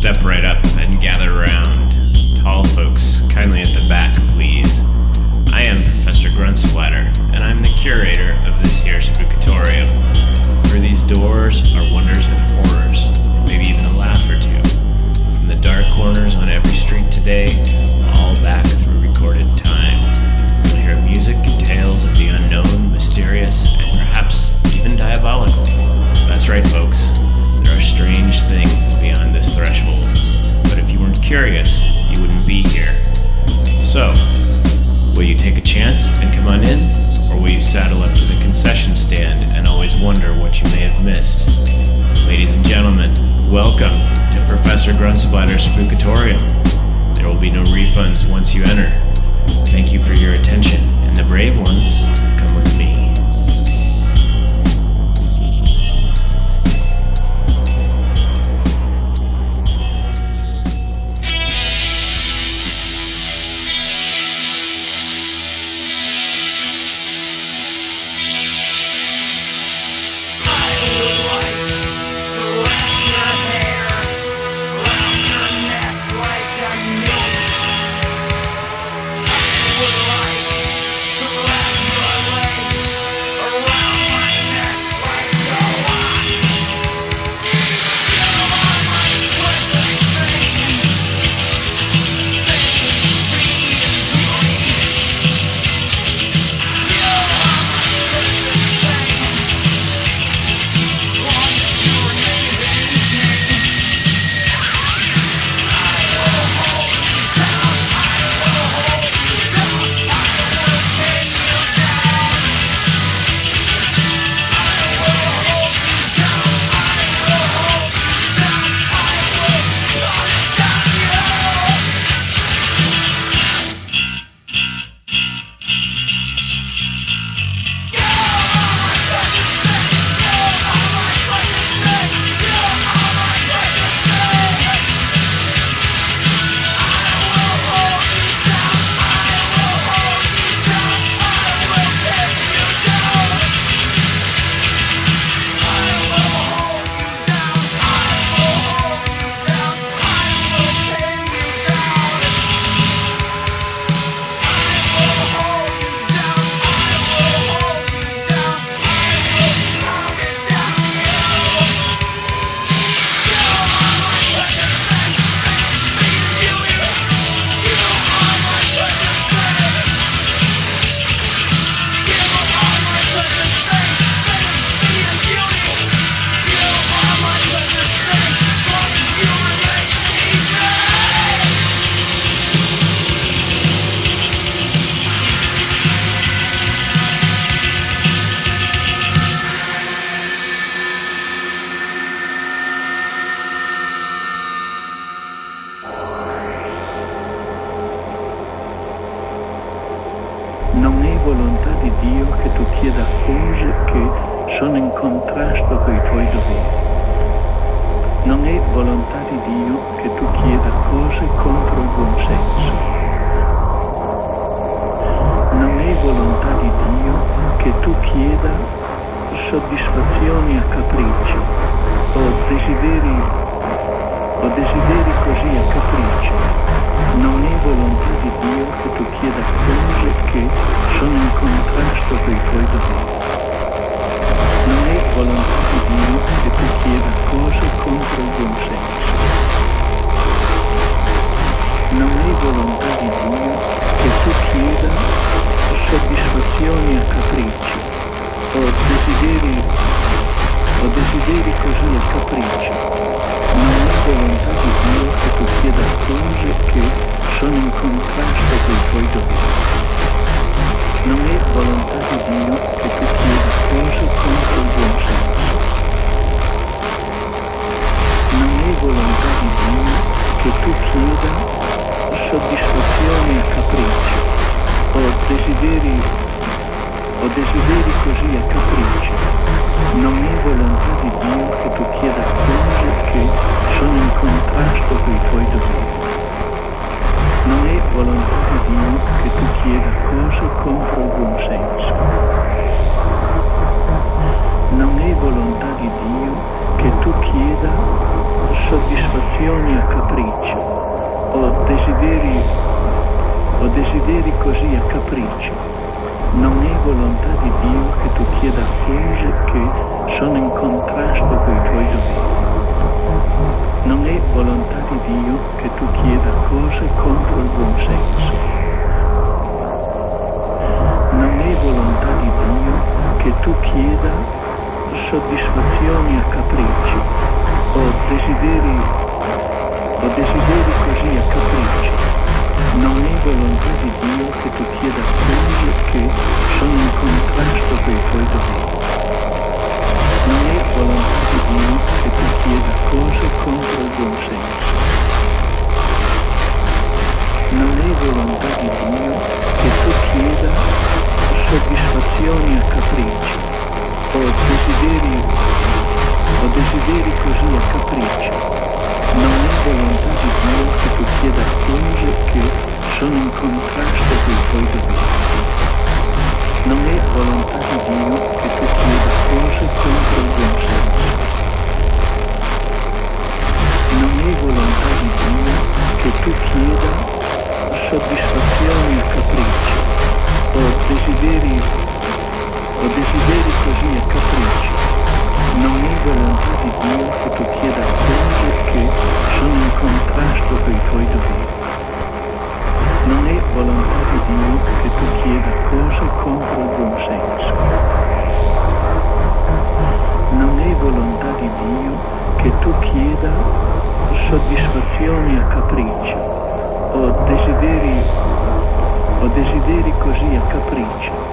Step right up and gather around. Tall folks, kindly at the back, please. I am Professor Gruntsplatter, and I'm the curator of this here spookatorium. Through these doors are wonders and horrors, maybe even a laugh or two. From the dark corners on every street today, all back through recorded time. You'll hear music and tales of the unknown, mysterious, and perhaps even diabolical. That's right, folks. There are strange things beyond threshold. But if you weren't curious, you wouldn't be here. So, will you take a chance and come on in? Or will you saddle up to the concession stand and always wonder what you may have missed? Ladies and gentlemen, welcome to Professor Gruntsplatter's Spookatorium. There will be no refunds once you enter. Thank you for your attention, and the brave ones, desideri o desideri così a capriccio, non è volontà di Dio che tu chieda cose che sono in contrasto con i tuoi doveri. Non è volontà di Dio che tu chieda cose contro il buon senso. Non è volontà di Dio che tu chieda soddisfazioni a capriccio o desideri o desideri così a capriccio. Non è volontà di Dio che tu chieda cose che sono in contrasto con i tuoi doveri. Non è volontà di Dio che tu chieda cose contro il buon senso. Non è volontà di Dio che tu chieda soddisfazioni a capriccio o desideri, o desideri così a capriccio. Neue Volonté-Video fokussiert das ständige Skate schon in Kunstbrennstoffe heute. Neue Volonté-Video fokussiert das komische Kontrollwunsching. Neue Volonté-Video fokussiert soddisfazioni a capriccio, o desideri, o desideri così a capriccio. não é inventam de Deus que posseda coisas que são em contraste com coisas do Pai. Não é vontade de Deus que posseda coisas contraditórias. Não é vontade de Deus que tu queira é satisfação e capricho, ou desideri, ou desideri così a capricho. Non è volontà di Dio che tu chieda cose che sono in contrasto con i tuoi doveri. Non è volontà di Dio che tu chieda cose contro il buon senso. Non è volontà di Dio che tu chieda soddisfazioni a capriccio o desideri, desideri così a capriccio.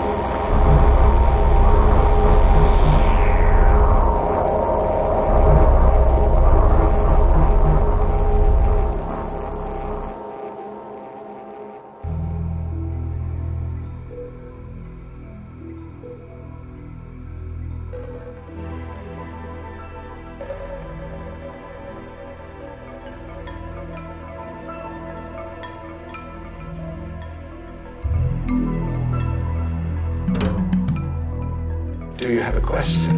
Question?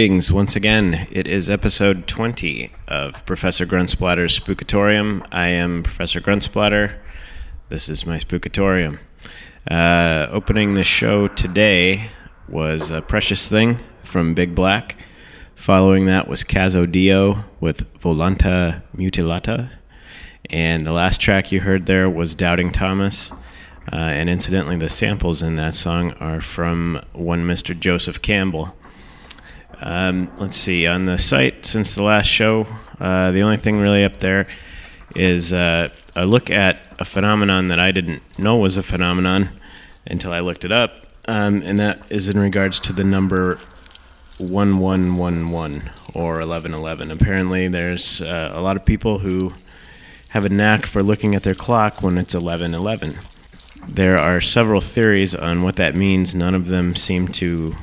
Greetings once again. It is episode 20 of Professor Gruntsplatter's Spookatorium. I am Professor Gruntsplatter. This is my Spookatorium. Uh, opening the show today was a Precious Thing from Big Black. Following that was Cazzodio with Volanta Mutilata. And the last track you heard there was Doubting Thomas. Uh, and incidentally, the samples in that song are from one Mr. Joseph Campbell. Um, let's see. On the site since the last show, uh, the only thing really up there is uh, a look at a phenomenon that I didn't know was a phenomenon until I looked it up, um, and that is in regards to the number 1111 or 1111. Apparently, there's uh, a lot of people who have a knack for looking at their clock when it's 1111. There are several theories on what that means. None of them seem to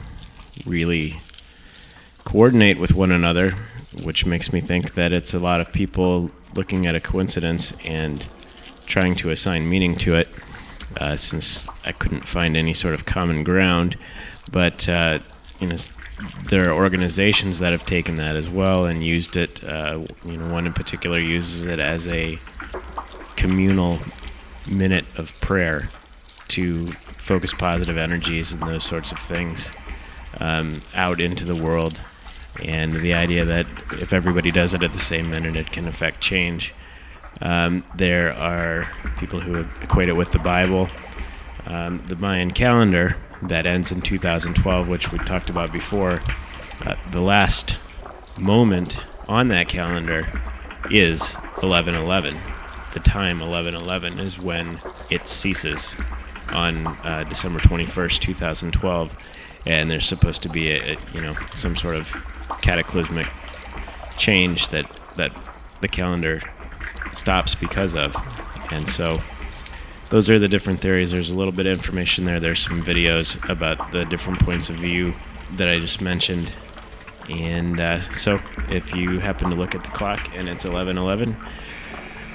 really coordinate with one another, which makes me think that it's a lot of people looking at a coincidence and trying to assign meaning to it, uh, since I couldn't find any sort of common ground. But uh, you know, there are organizations that have taken that as well and used it. Uh, you know, one in particular uses it as a communal minute of prayer to focus positive energies and those sorts of things um, out into the world. And the idea that if everybody does it at the same minute, it can affect change. Um, there are people who equate it with the Bible. Um, the Mayan calendar that ends in 2012, which we talked about before, uh, the last moment on that calendar is 1111. The time 1111 is when it ceases on uh, December 21st, 2012, and there's supposed to be a, a you know some sort of cataclysmic change that that the calendar stops because of, and so those are the different theories. There's a little bit of information there. There's some videos about the different points of view that I just mentioned. And uh, so, if you happen to look at the clock and it's 11:11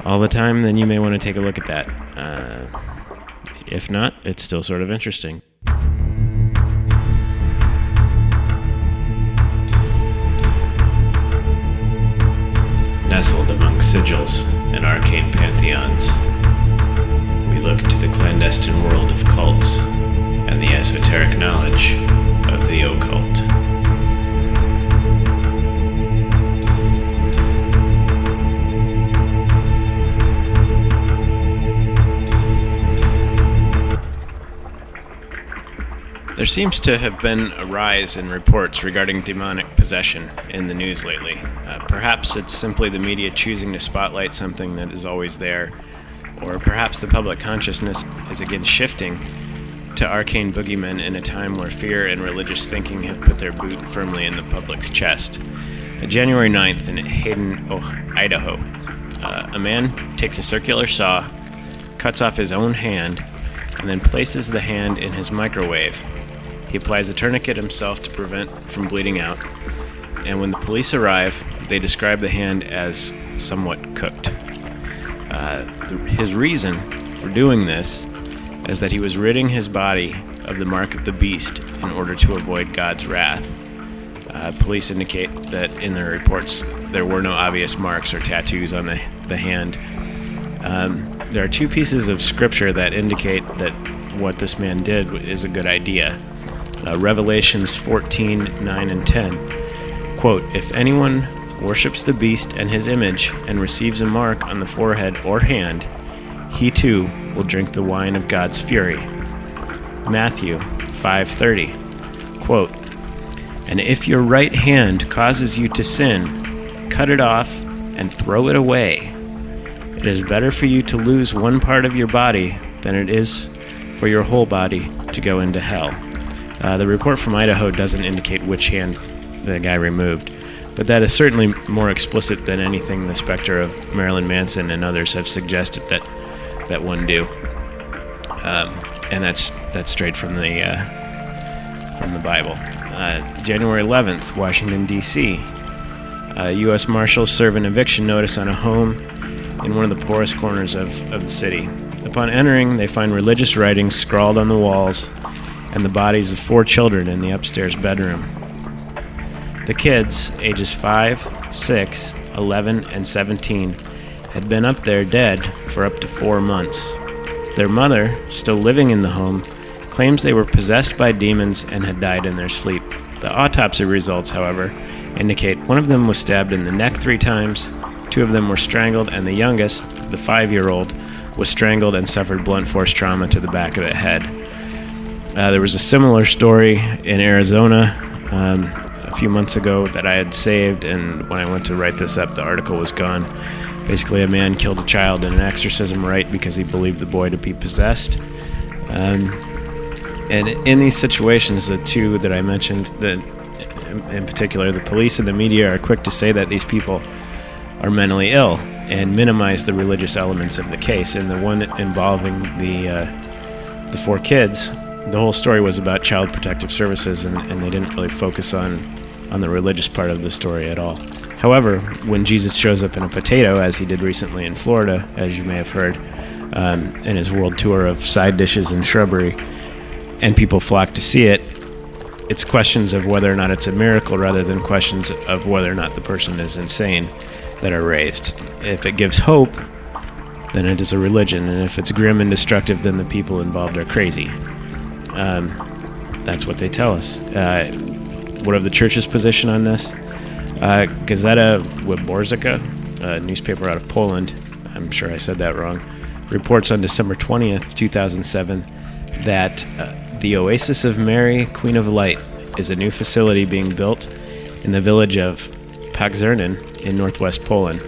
all the time, then you may want to take a look at that. Uh, if not, it's still sort of interesting. Seems to have been a rise in reports regarding demonic possession in the news lately. Uh, perhaps it's simply the media choosing to spotlight something that is always there, or perhaps the public consciousness is again shifting to arcane boogeymen in a time where fear and religious thinking have put their boot firmly in the public's chest. Uh, January 9th in Hayden, oh, Idaho, uh, a man takes a circular saw, cuts off his own hand, and then places the hand in his microwave. He applies a tourniquet himself to prevent from bleeding out, and when the police arrive, they describe the hand as somewhat cooked. Uh, his reason for doing this is that he was ridding his body of the mark of the beast in order to avoid God's wrath. Uh, police indicate that in their reports there were no obvious marks or tattoos on the, the hand. Um, there are two pieces of scripture that indicate that what this man did is a good idea. Uh, Revelations 14 9 and 10. Quote, If anyone worships the beast and his image, and receives a mark on the forehead or hand, he too will drink the wine of God's fury. Matthew 5:30. Quote, "And if your right hand causes you to sin, cut it off and throw it away. It is better for you to lose one part of your body than it is for your whole body to go into hell." Uh, the report from Idaho doesn't indicate which hand the guy removed, but that is certainly more explicit than anything the specter of Marilyn Manson and others have suggested that that one do. Um, and that's that's straight from the uh, from the Bible. Uh, January 11th, Washington D.C. U.S. Marshals serve an eviction notice on a home in one of the poorest corners of, of the city. Upon entering, they find religious writings scrawled on the walls and the bodies of four children in the upstairs bedroom. The kids, ages 5, 6, 11, and 17, had been up there dead for up to four months. Their mother, still living in the home, claims they were possessed by demons and had died in their sleep. The autopsy results, however, indicate one of them was stabbed in the neck three times, two of them were strangled, and the youngest, the five year old, was strangled and suffered blunt force trauma to the back of the head. Uh, there was a similar story in Arizona um, a few months ago that I had saved, and when I went to write this up, the article was gone. Basically, a man killed a child in an exorcism rite because he believed the boy to be possessed. Um, and in these situations, the two that I mentioned, that in particular, the police and the media are quick to say that these people are mentally ill and minimize the religious elements of the case. And the one involving the uh, the four kids, the whole story was about child protective services, and, and they didn't really focus on on the religious part of the story at all. However, when Jesus shows up in a potato, as he did recently in Florida, as you may have heard, um, in his world tour of side dishes and shrubbery, and people flock to see it, it's questions of whether or not it's a miracle rather than questions of whether or not the person is insane that are raised. If it gives hope, then it is a religion, and if it's grim and destructive, then the people involved are crazy. Um, that's what they tell us. Uh, what of the church's position on this? Uh, Gazeta Wyborcza, a newspaper out of Poland, I'm sure I said that wrong, reports on December 20th, 2007, that uh, the Oasis of Mary, Queen of Light, is a new facility being built in the village of Pagzernin in northwest Poland.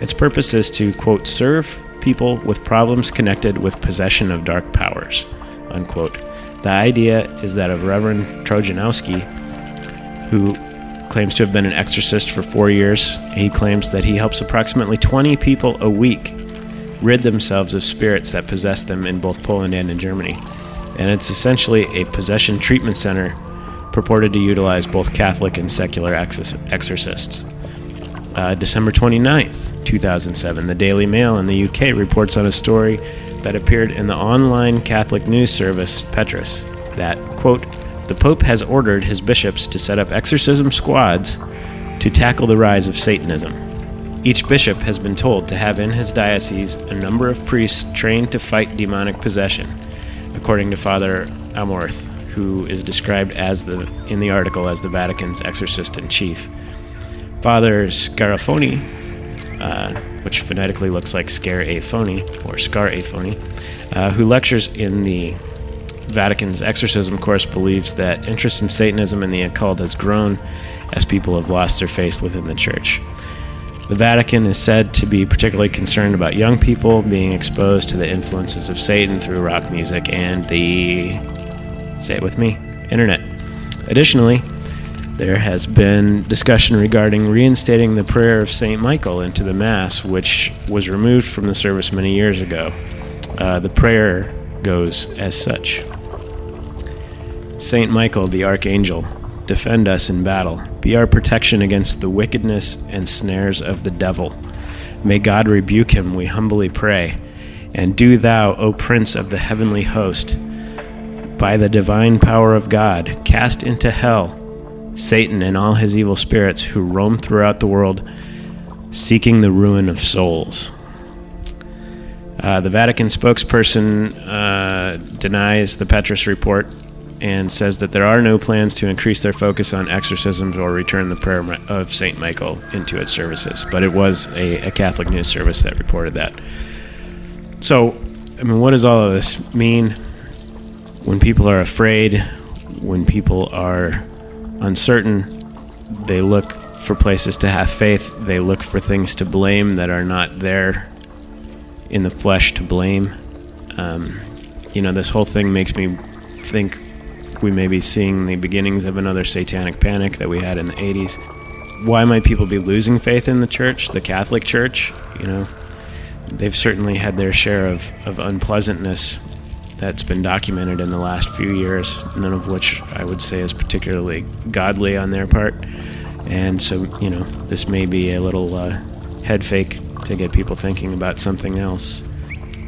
Its purpose is to, quote, serve people with problems connected with possession of dark powers, unquote. The idea is that of Reverend Trojanowski, who claims to have been an exorcist for four years. He claims that he helps approximately 20 people a week rid themselves of spirits that possess them in both Poland and in Germany. And it's essentially a possession treatment center purported to utilize both Catholic and secular exorcists. Uh, December 29th, 2007, the Daily Mail in the UK reports on a story that appeared in the online Catholic news service Petrus that, quote, the Pope has ordered his bishops to set up exorcism squads to tackle the rise of Satanism. Each bishop has been told to have in his diocese a number of priests trained to fight demonic possession, according to Father Amorth, who is described as the in the article as the Vatican's exorcist in chief. Father Scarafoni, uh, which phonetically looks like scare a phony or scar a phony, uh, who lectures in the Vatican's exorcism course believes that interest in Satanism and the occult has grown as people have lost their faith within the church. The Vatican is said to be particularly concerned about young people being exposed to the influences of Satan through rock music and the, say it with me, internet. Additionally, there has been discussion regarding reinstating the prayer of St. Michael into the Mass, which was removed from the service many years ago. Uh, the prayer goes as such Saint Michael, the Archangel, defend us in battle. Be our protection against the wickedness and snares of the devil. May God rebuke him, we humbly pray. And do thou, O Prince of the heavenly host, by the divine power of God, cast into hell Satan and all his evil spirits who roam throughout the world seeking the ruin of souls. Uh, the Vatican spokesperson uh, denies the Petrus report and says that there are no plans to increase their focus on exorcisms or return the prayer of St. Michael into its services. But it was a, a Catholic news service that reported that. So, I mean, what does all of this mean? When people are afraid, when people are uncertain, they look for places to have faith, they look for things to blame that are not there in the flesh to blame. Um, you know, this whole thing makes me think we may be seeing the beginnings of another satanic panic that we had in the 80s. Why might people be losing faith in the church, the Catholic Church? You know, they've certainly had their share of, of unpleasantness that's been documented in the last few years, none of which I would say is particularly godly on their part. And so, you know, this may be a little uh, head fake to get people thinking about something else.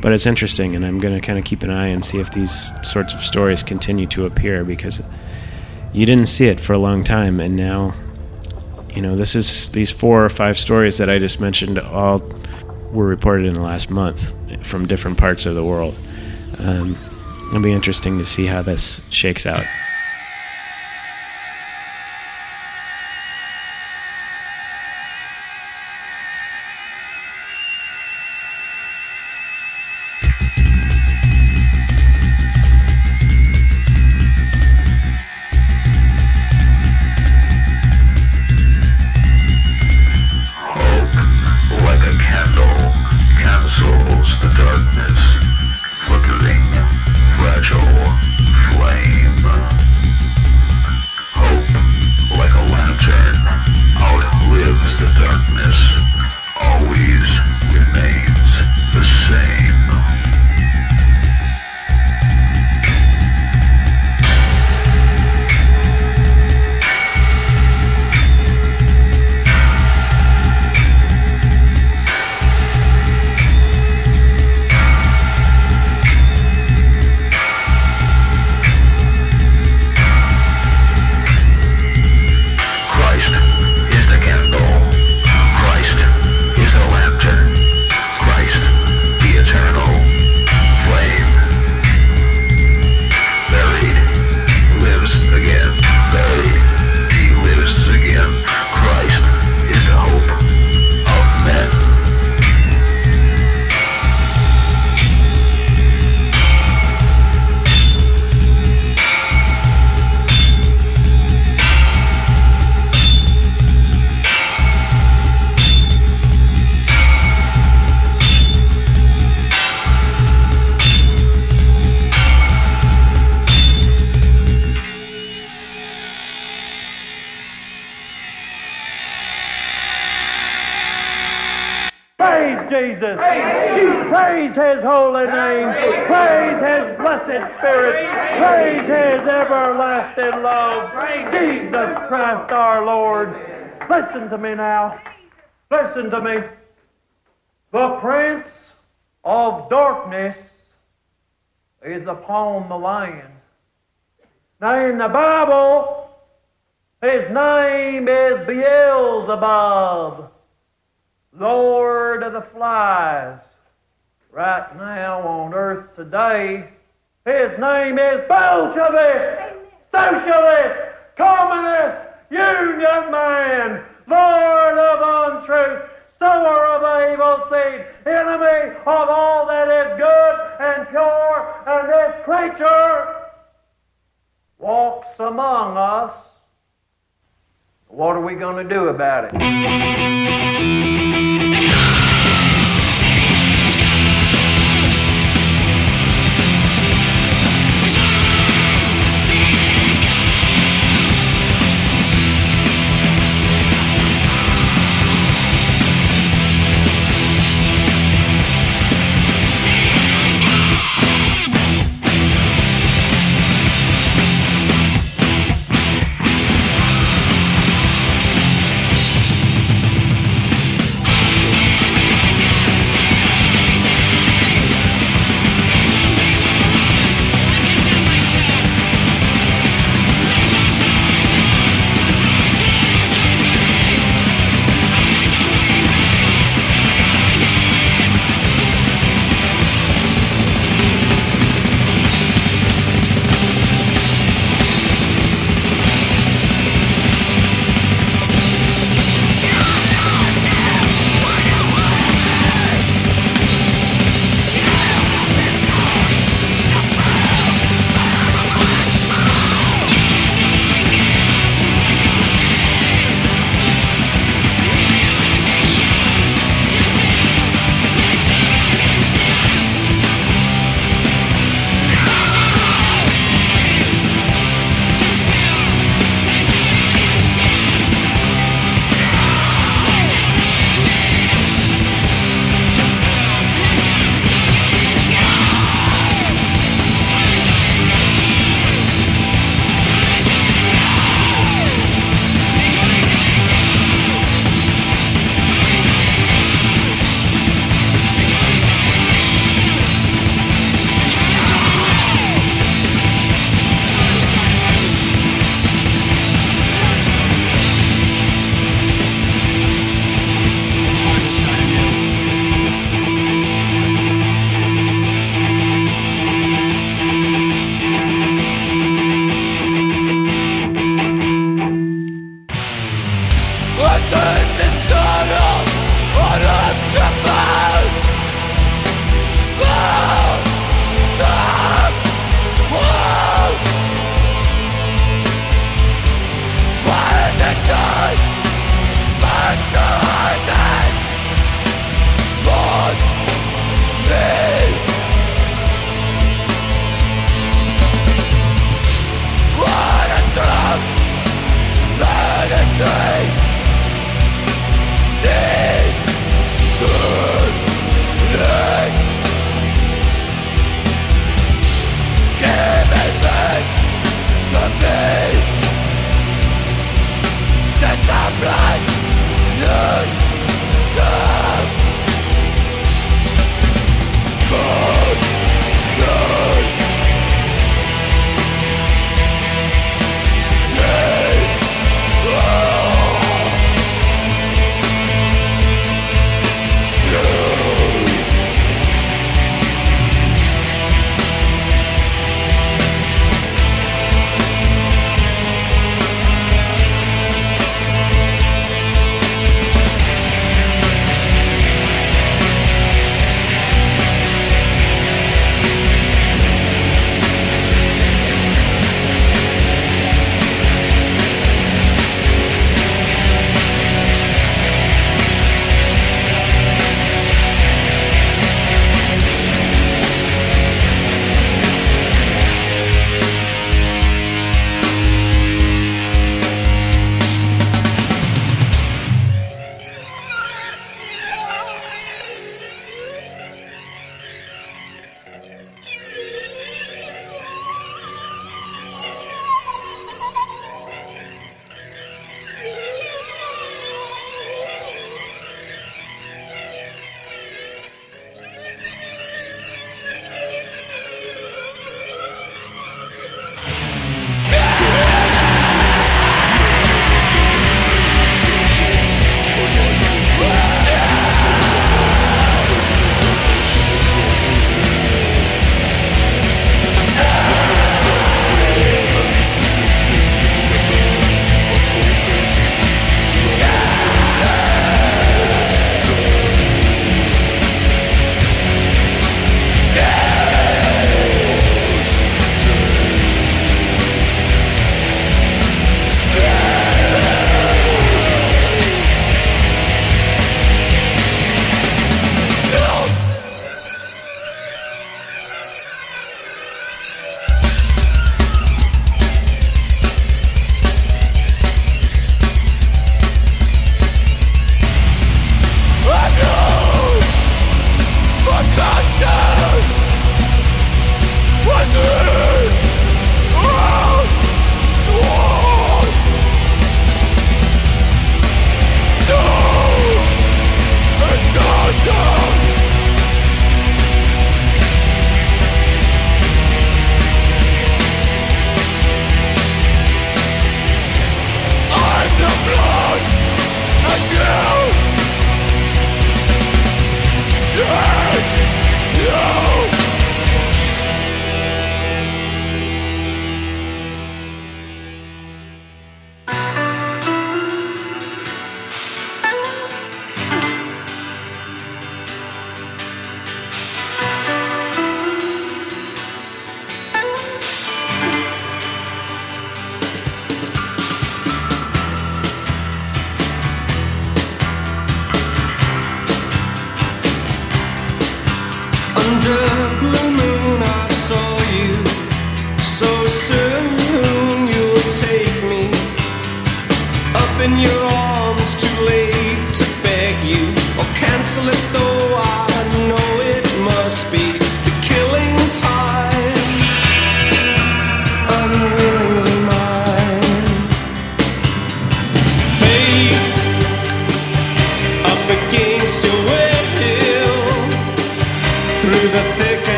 But it's interesting, and I'm going to kind of keep an eye and see if these sorts of stories continue to appear because you didn't see it for a long time, and now, you know, this is these four or five stories that I just mentioned all were reported in the last month from different parts of the world. Um, it'll be interesting to see how this shakes out. Praise His holy name. Praise His blessed Spirit. Praise His everlasting love. Jesus Christ our Lord. Listen to me now. Listen to me. The prince of darkness is upon the land. Now in the Bible, his name is Beelzebub. Lord of the flies. Right now on earth today, his name is Bolshevist, Socialist, Communist, Union Man, Lord of untruth, sower of evil seed, enemy of all that is good and pure, and this creature walks among us. What are we going to do about it?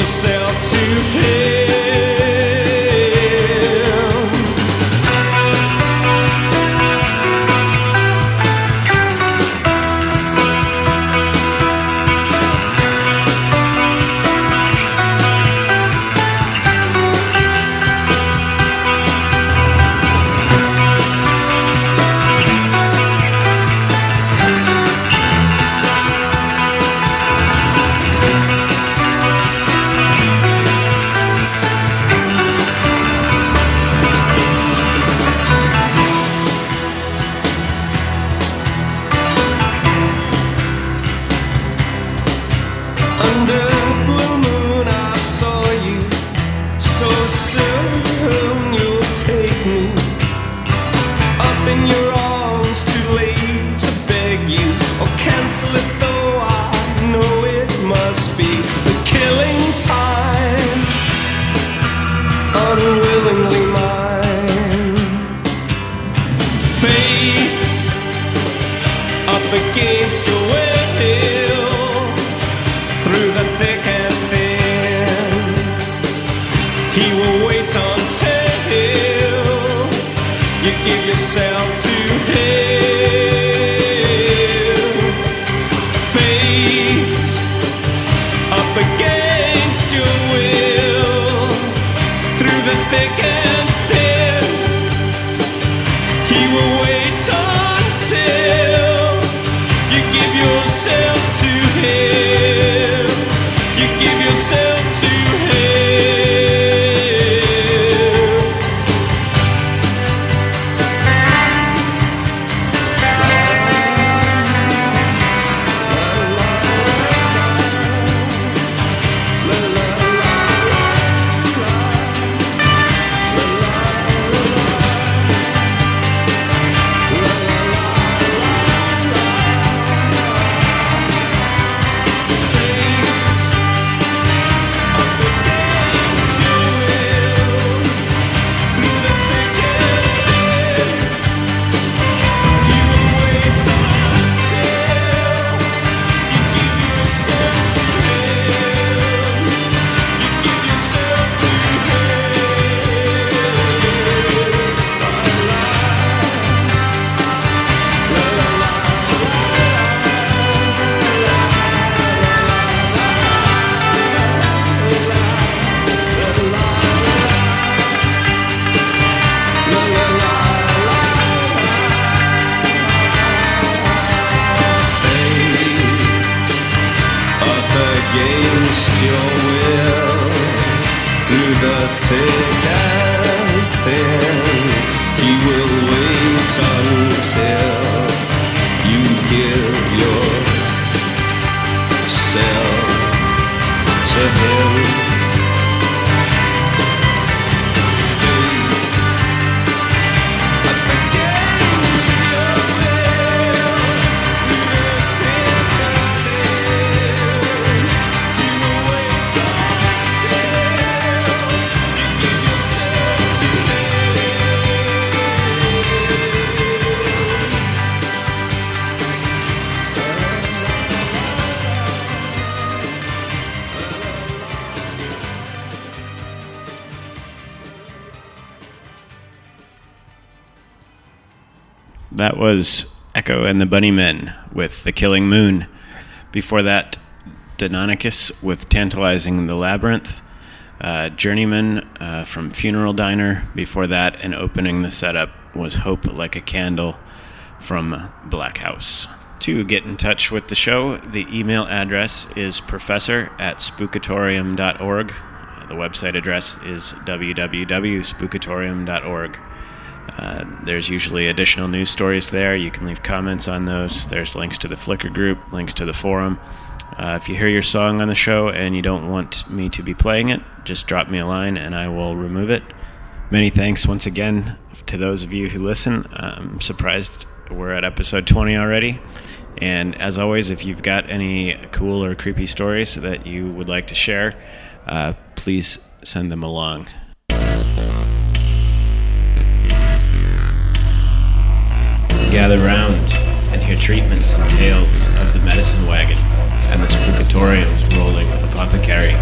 Yourself was Echo and the Bunnymen with The Killing Moon. Before that, Deinonychus with Tantalizing the Labyrinth. Uh, Journeyman uh, from Funeral Diner. Before that, and opening the setup was Hope Like a Candle from Blackhouse. To get in touch with the show, the email address is professor at spookatorium.org. The website address is www.spookatorium.org. Uh, there's usually additional news stories there. You can leave comments on those. There's links to the Flickr group, links to the forum. Uh, if you hear your song on the show and you don't want me to be playing it, just drop me a line and I will remove it. Many thanks once again to those of you who listen. I'm surprised we're at episode 20 already. And as always, if you've got any cool or creepy stories that you would like to share, uh, please send them along. Gather round and hear treatments and tales of the medicine wagon and the spookatorium's rolling apothecary.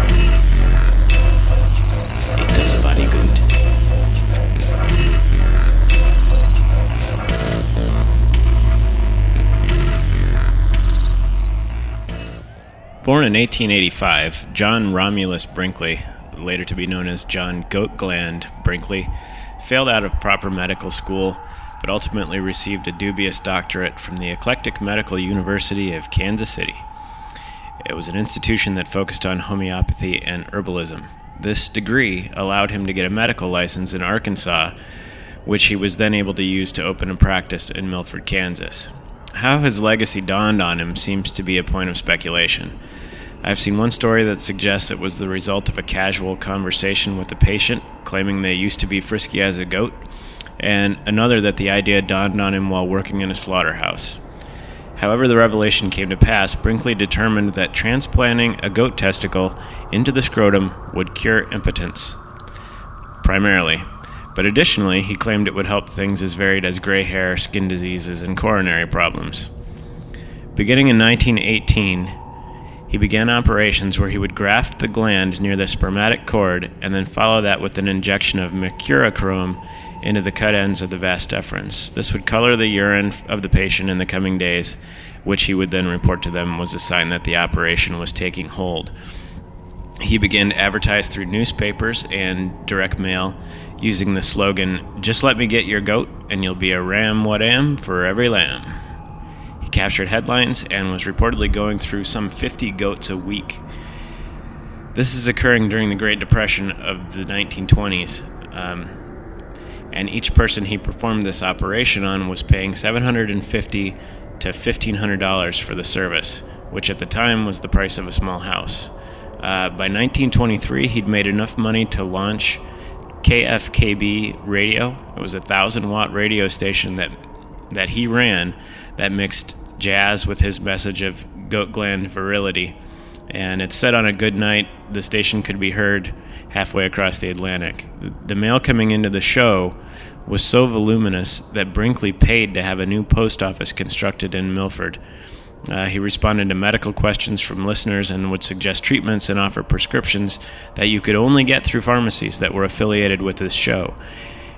It does a body good. Born in 1885, John Romulus Brinkley, later to be known as John Goat Gland Brinkley, failed out of proper medical school, but ultimately received a dubious doctorate from the Eclectic Medical University of Kansas City. It was an institution that focused on homeopathy and herbalism. This degree allowed him to get a medical license in Arkansas, which he was then able to use to open a practice in Milford, Kansas. How his legacy dawned on him seems to be a point of speculation. I've seen one story that suggests it was the result of a casual conversation with a patient claiming they used to be frisky as a goat, and another that the idea dawned on him while working in a slaughterhouse. However, the revelation came to pass, Brinkley determined that transplanting a goat testicle into the scrotum would cure impotence. Primarily. But additionally, he claimed it would help things as varied as gray hair, skin diseases, and coronary problems. Beginning in 1918, he began operations where he would graft the gland near the spermatic cord and then follow that with an injection of mercurochrome into the cut ends of the vas deferens. This would color the urine of the patient in the coming days, which he would then report to them was a sign that the operation was taking hold. He began to advertise through newspapers and direct mail using the slogan, Just let me get your goat, and you'll be a ram what am for every lamb. He captured headlines and was reportedly going through some 50 goats a week. This is occurring during the Great Depression of the 1920s. Um, and each person he performed this operation on was paying 750 to $1,500 for the service, which at the time was the price of a small house. Uh, by 1923, he'd made enough money to launch KFKB Radio. It was a thousand watt radio station that that he ran that mixed jazz with his message of goat gland virility. And it said on a good night the station could be heard halfway across the Atlantic. The mail coming into the show was so voluminous that Brinkley paid to have a new post office constructed in Milford. Uh, he responded to medical questions from listeners and would suggest treatments and offer prescriptions that you could only get through pharmacies that were affiliated with this show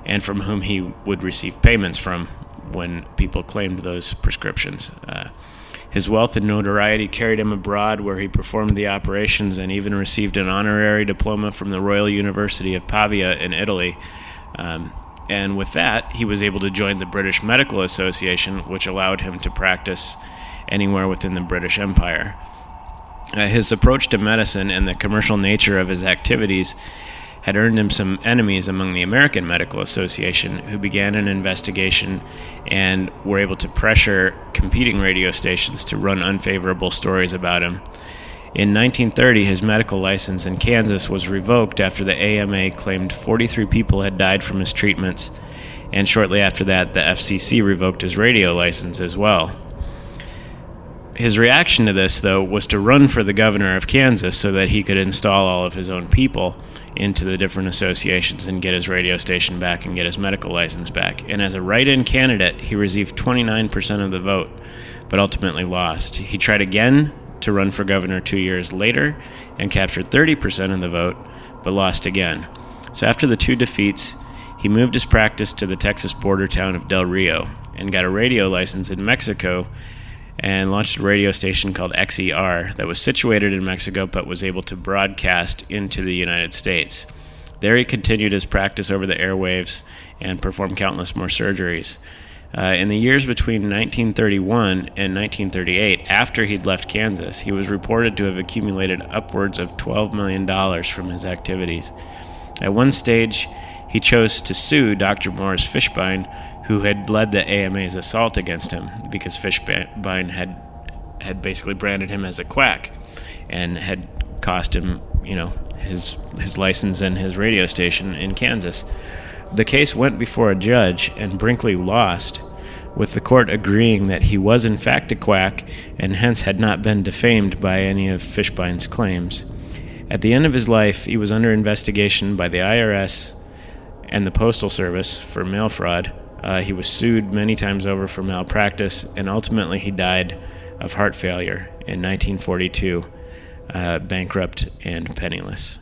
and from whom he would receive payments from when people claimed those prescriptions. Uh, his wealth and notoriety carried him abroad, where he performed the operations and even received an honorary diploma from the Royal University of Pavia in Italy. Um, and with that, he was able to join the British Medical Association, which allowed him to practice anywhere within the British Empire. Uh, his approach to medicine and the commercial nature of his activities had earned him some enemies among the American Medical Association, who began an investigation and were able to pressure competing radio stations to run unfavorable stories about him. In 1930, his medical license in Kansas was revoked after the AMA claimed 43 people had died from his treatments, and shortly after that, the FCC revoked his radio license as well. His reaction to this, though, was to run for the governor of Kansas so that he could install all of his own people into the different associations and get his radio station back and get his medical license back. And as a write in candidate, he received 29% of the vote, but ultimately lost. He tried again to run for governor two years later and captured 30% of the vote, but lost again. So after the two defeats, he moved his practice to the Texas border town of Del Rio and got a radio license in Mexico and launched a radio station called XER that was situated in Mexico but was able to broadcast into the United States. There he continued his practice over the airwaves and performed countless more surgeries. Uh, in the years between 1931 and 1938, after he'd left Kansas, he was reported to have accumulated upwards of $12 million from his activities. At one stage, he chose to sue Dr. Morris Fishbein, who had led the AMA's assault against him, because Fishbein had had basically branded him as a quack, and had cost him, you know, his his license and his radio station in Kansas. The case went before a judge, and Brinkley lost, with the court agreeing that he was in fact a quack and hence had not been defamed by any of Fishbein's claims. At the end of his life, he was under investigation by the IRS and the Postal Service for mail fraud. Uh, he was sued many times over for malpractice, and ultimately he died of heart failure in 1942, uh, bankrupt and penniless.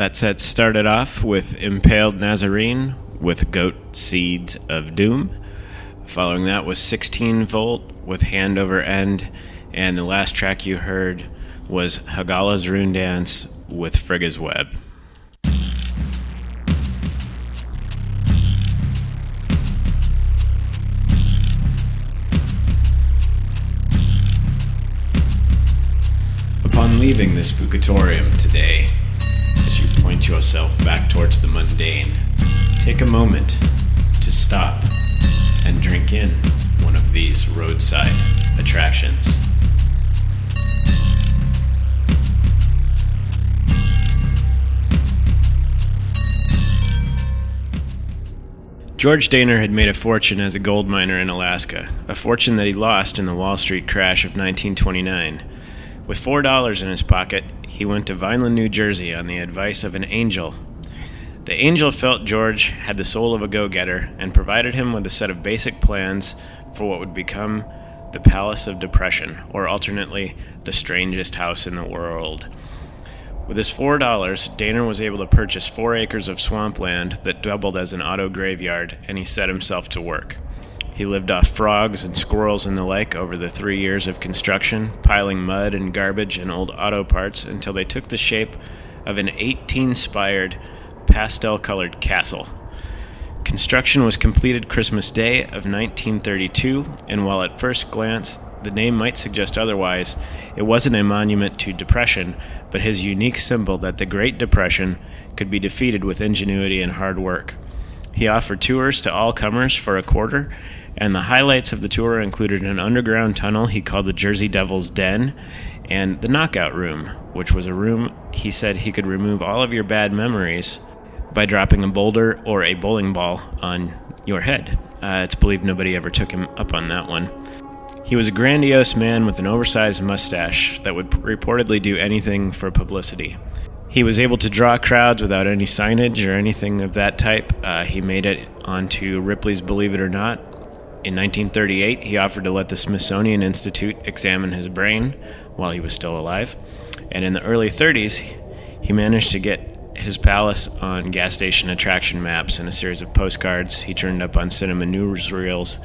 That set started off with Impaled Nazarene with Goat Seeds of Doom. Following that was 16 Volt with Hand Over End. And the last track you heard was Hagalaz Runedance with Frigga's Web. Upon leaving the Spookatorium today, point yourself back towards the mundane, take a moment to stop and drink in one of these roadside attractions. George Daynor had made a fortune as a gold miner in Alaska, a fortune that he lost in the Wall Street crash of 1929. With four dollars in his pocket, he went to Vineland, New Jersey on the advice of an angel. The angel felt George had the soul of a go getter and provided him with a set of basic plans for what would become the Palace of Depression, or alternately, the strangest house in the world. With his four dollars, Daynor was able to purchase four acres of swampland that doubled as an auto graveyard, and he set himself to work. He lived off frogs and squirrels and the like over the three years of construction, piling mud and garbage and old auto parts until they took the shape of an 18 spired, pastel colored castle. Construction was completed Christmas Day of 1932, and while at first glance the name might suggest otherwise, it wasn't a monument to depression, but his unique symbol that the Great Depression could be defeated with ingenuity and hard work. He offered tours to all comers for a quarter, and the highlights of the tour included an underground tunnel he called the Jersey Devil's Den and the Knockout Room, which was a room he said he could remove all of your bad memories by dropping a boulder or a bowling ball on your head. Uh, it's believed nobody ever took him up on that one. He was a grandiose man with an oversized mustache that would reportedly do anything for publicity. He was able to draw crowds without any signage or anything of that type. Uh, he made it onto Ripley's Believe It or Not. In 1938, he offered to let the Smithsonian Institute examine his brain while he was still alive. And in the early 30s, he managed to get his palace on gas station attraction maps and a series of postcards. He turned up on cinema newsreels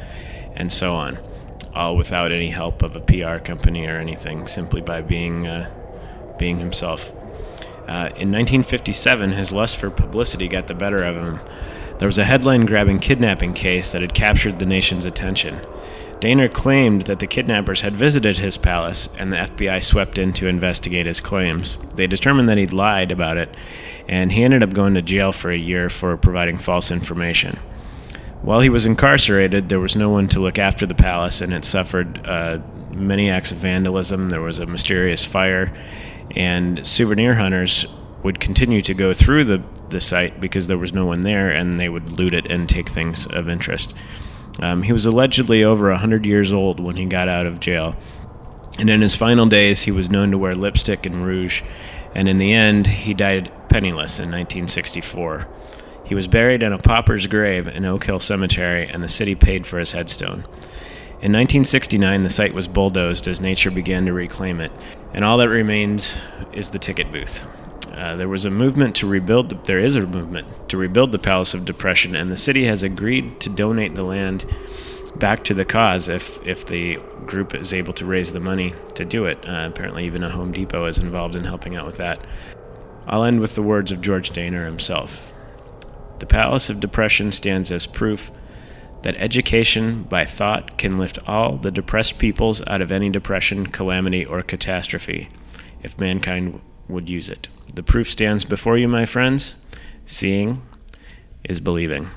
and so on, all without any help of a PR company or anything, simply by being uh, being himself. Uh, in 1957, his lust for publicity got the better of him. There was a headline grabbing kidnapping case that had captured the nation's attention. Daynor claimed that the kidnappers had visited his palace, and the FBI swept in to investigate his claims. They determined that he'd lied about it, and he ended up going to jail for a year for providing false information. While he was incarcerated, there was no one to look after the palace, and it suffered uh, many acts of vandalism. There was a mysterious fire, and souvenir hunters would continue to go through the, the site because there was no one there, and they would loot it and take things of interest. Um, he was allegedly over 100 years old when he got out of jail, and in his final days, he was known to wear lipstick and rouge, and in the end, he died penniless in 1964. He was buried in a pauper's grave in Oak Hill Cemetery, and the city paid for his headstone. In 1969, the site was bulldozed as nature began to reclaim it, and all that remains is the ticket booth. Uh, there was a movement to rebuild. The, there is a movement to rebuild the Palace of Depression, and the city has agreed to donate the land back to the cause if if the group is able to raise the money to do it. Uh, apparently, even a Home Depot is involved in helping out with that. I'll end with the words of George Daynor himself. The Palace of Depression stands as proof that education by thought can lift all the depressed peoples out of any depression, calamity, or catastrophe, if mankind would use it. The proof stands before you, my friends. Seeing is believing.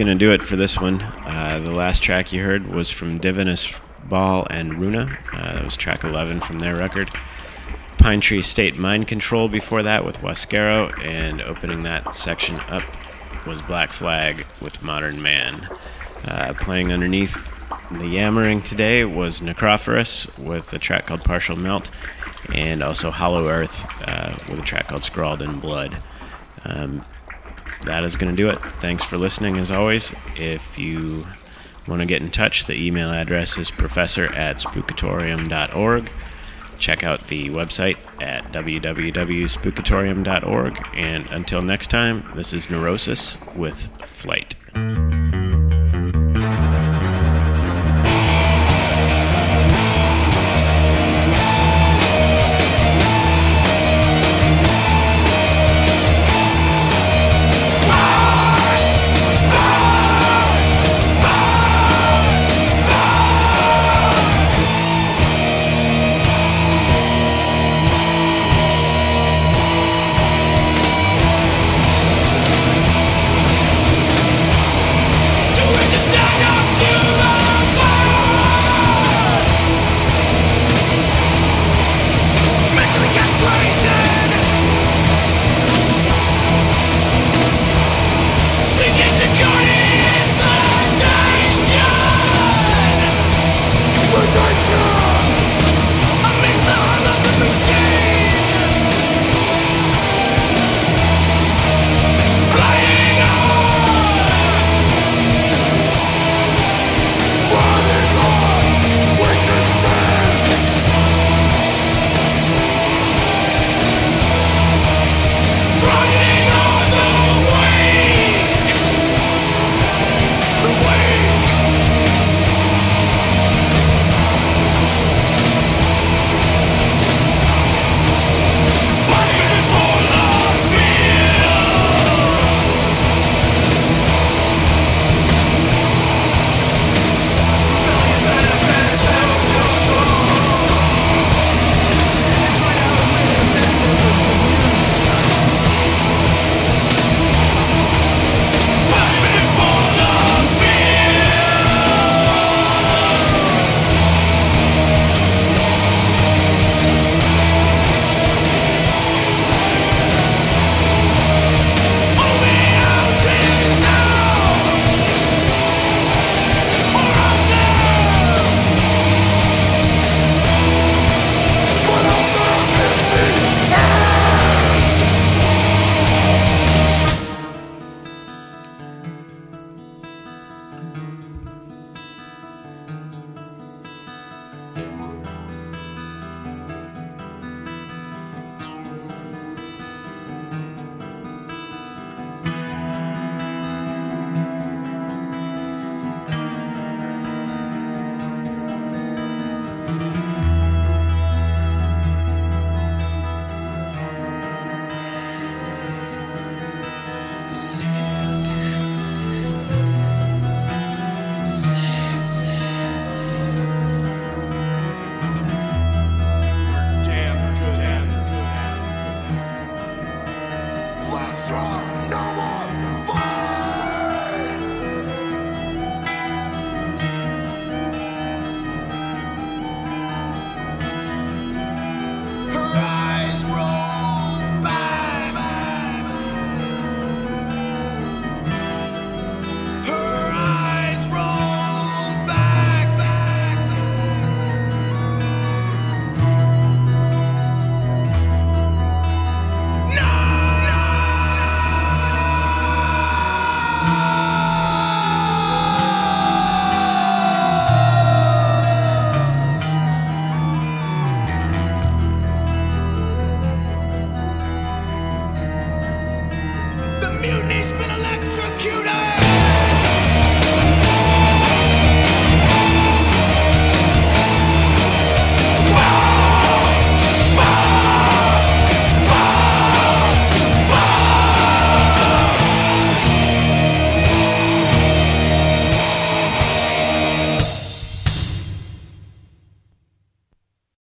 Going to do it for this one. Uh, the last track you heard was from Divinus Baal and Runa. Uh, that was track 11 from their record. Pine Tree State Mind Control before that with Wascaro, and opening that section up was Black Flag with Modern Man. Uh, playing underneath the yammering today was Necrophorus with a track called Partial Melt, and also Hollow Earth uh, with a track called Scrawled in Blood. Um, that is going to do it. Thanks for listening as always. If you want to get in touch, the email address is professor at spookatorium.org. Check out the website at www.spookatorium.org. And until next time, this is Neurosis with Flight.